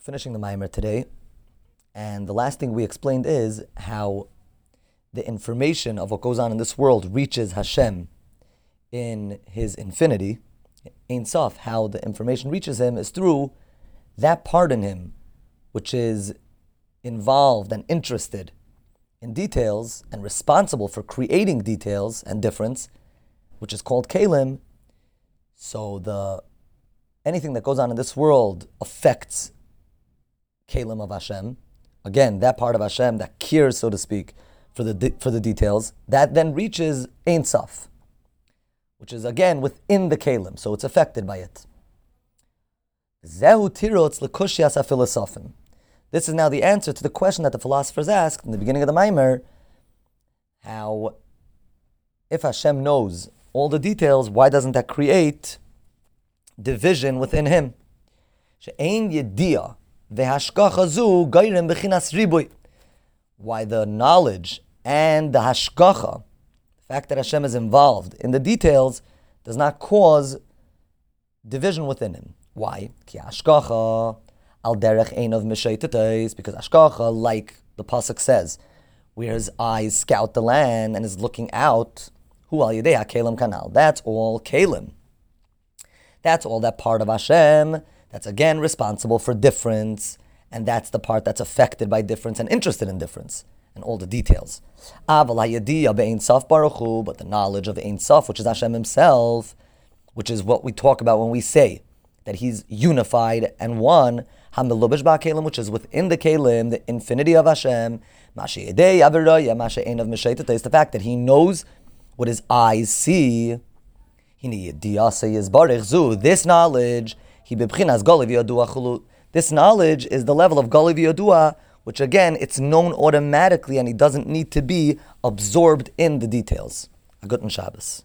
We're finishing the Maimer today, and the last thing we explained is how the information of what goes on in this world reaches Hashem in His infinity. Ein Sof, how the information reaches Him is through that part in Him which is involved and interested in details and responsible for creating details and difference, which is called Kalim. So the anything that goes on in this world affects Kalim of Hashem. Again, that part of Hashem that cares, so to speak, for the for the details, that then reaches Ein Sof, which is again within the Kalim, so it's affected by it. Zehu philosophin. This is now the answer to the question that the philosophers asked in the beginning of the Maimer, how if Hashem knows all the details, why doesn't that create division within Him? Why the knowledge and the hashgacha, the fact that Hashem is involved in the details, does not cause division within Him. Why? because ashgacha, like the pasuk says, where his eyes scout the land and is looking out, hu al kalim kanal. That's all kalim. That's all that part of Hashem that's again responsible for difference, and that's the part that's affected by difference and interested in difference and all the details. But the knowledge of Ein Sof, which is Hashem Himself, which is what we talk about when we say that He's unified and one, which is within the kelim, the infinity of Hashem. Of is the fact that he knows what his eyes see. This knowledge, this knowledge is the level of Golui v'Yodua, which again, it's known automatically and he doesn't need to be absorbed in the details. A good Shabbos.